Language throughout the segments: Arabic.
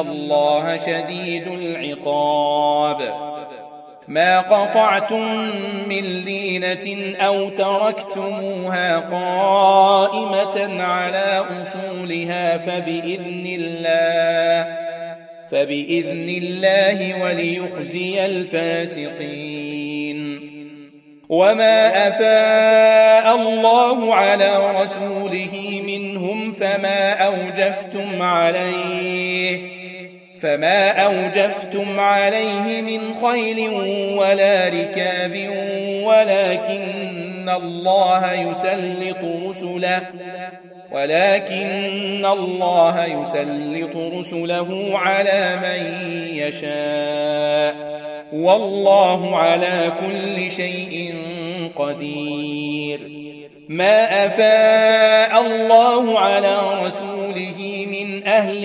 الله شديد العقاب. ما قطعتم من لينة أو تركتموها قائمة على أصولها فبإذن الله فبإذن الله وليخزي الفاسقين. وما أفاء الله على رسوله منهم فما أوجفتم عليه. فما اوجفتم عليه من خيل ولا ركاب ولكن الله يسلط رسله ولكن الله يسلط رسله على من يشاء والله على كل شيء قدير. ما افاء الله على رسوله من أهل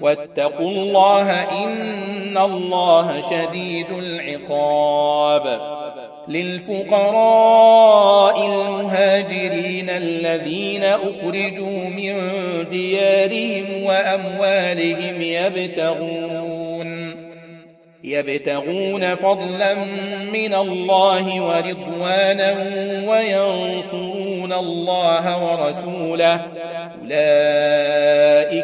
واتقوا الله إن الله شديد العقاب. للفقراء المهاجرين الذين أخرجوا من ديارهم وأموالهم يبتغون يبتغون فضلا من الله ورضوانا وينصرون الله ورسوله. أولئك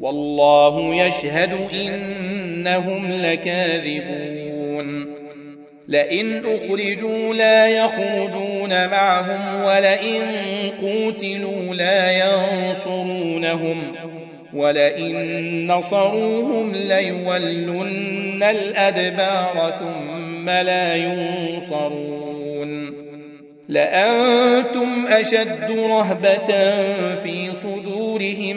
والله يشهد إنهم لكاذبون. لئن أخرجوا لا يخرجون معهم ولئن قوتلوا لا ينصرونهم ولئن نصروهم ليولن الأدبار ثم لا ينصرون. لأنتم أشد رهبة في صدورهم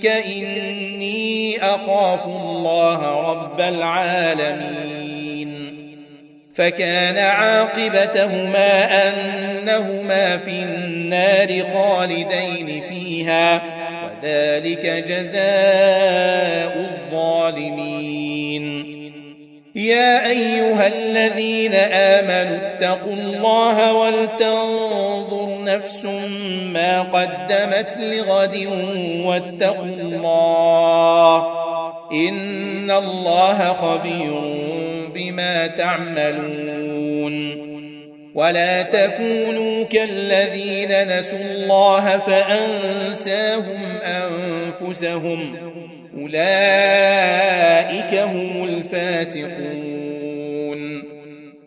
منك إني أخاف الله رب العالمين فكان عاقبتهما أنهما في النار خالدين فيها وذلك جزاء الظالمين يا ايها الذين امنوا اتقوا الله ولتنظر نفس ما قدمت لغد واتقوا الله إن الله خبير بما تعملون ولا تكونوا كالذين نسوا الله فأنساهم أنفسهم أولئك هم الفاسقون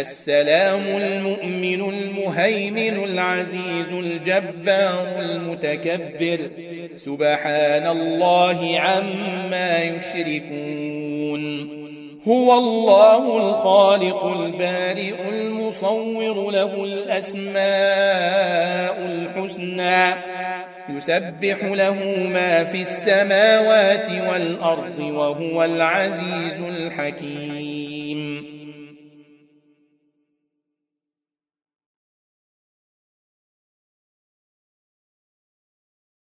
السلام المؤمن المهيمن العزيز الجبار المتكبر. سبحان الله عما يشركون. هو الله الخالق البارئ المصور له الأسماء الحسنى. يسبح له ما في السماوات والأرض وهو العزيز الحكيم.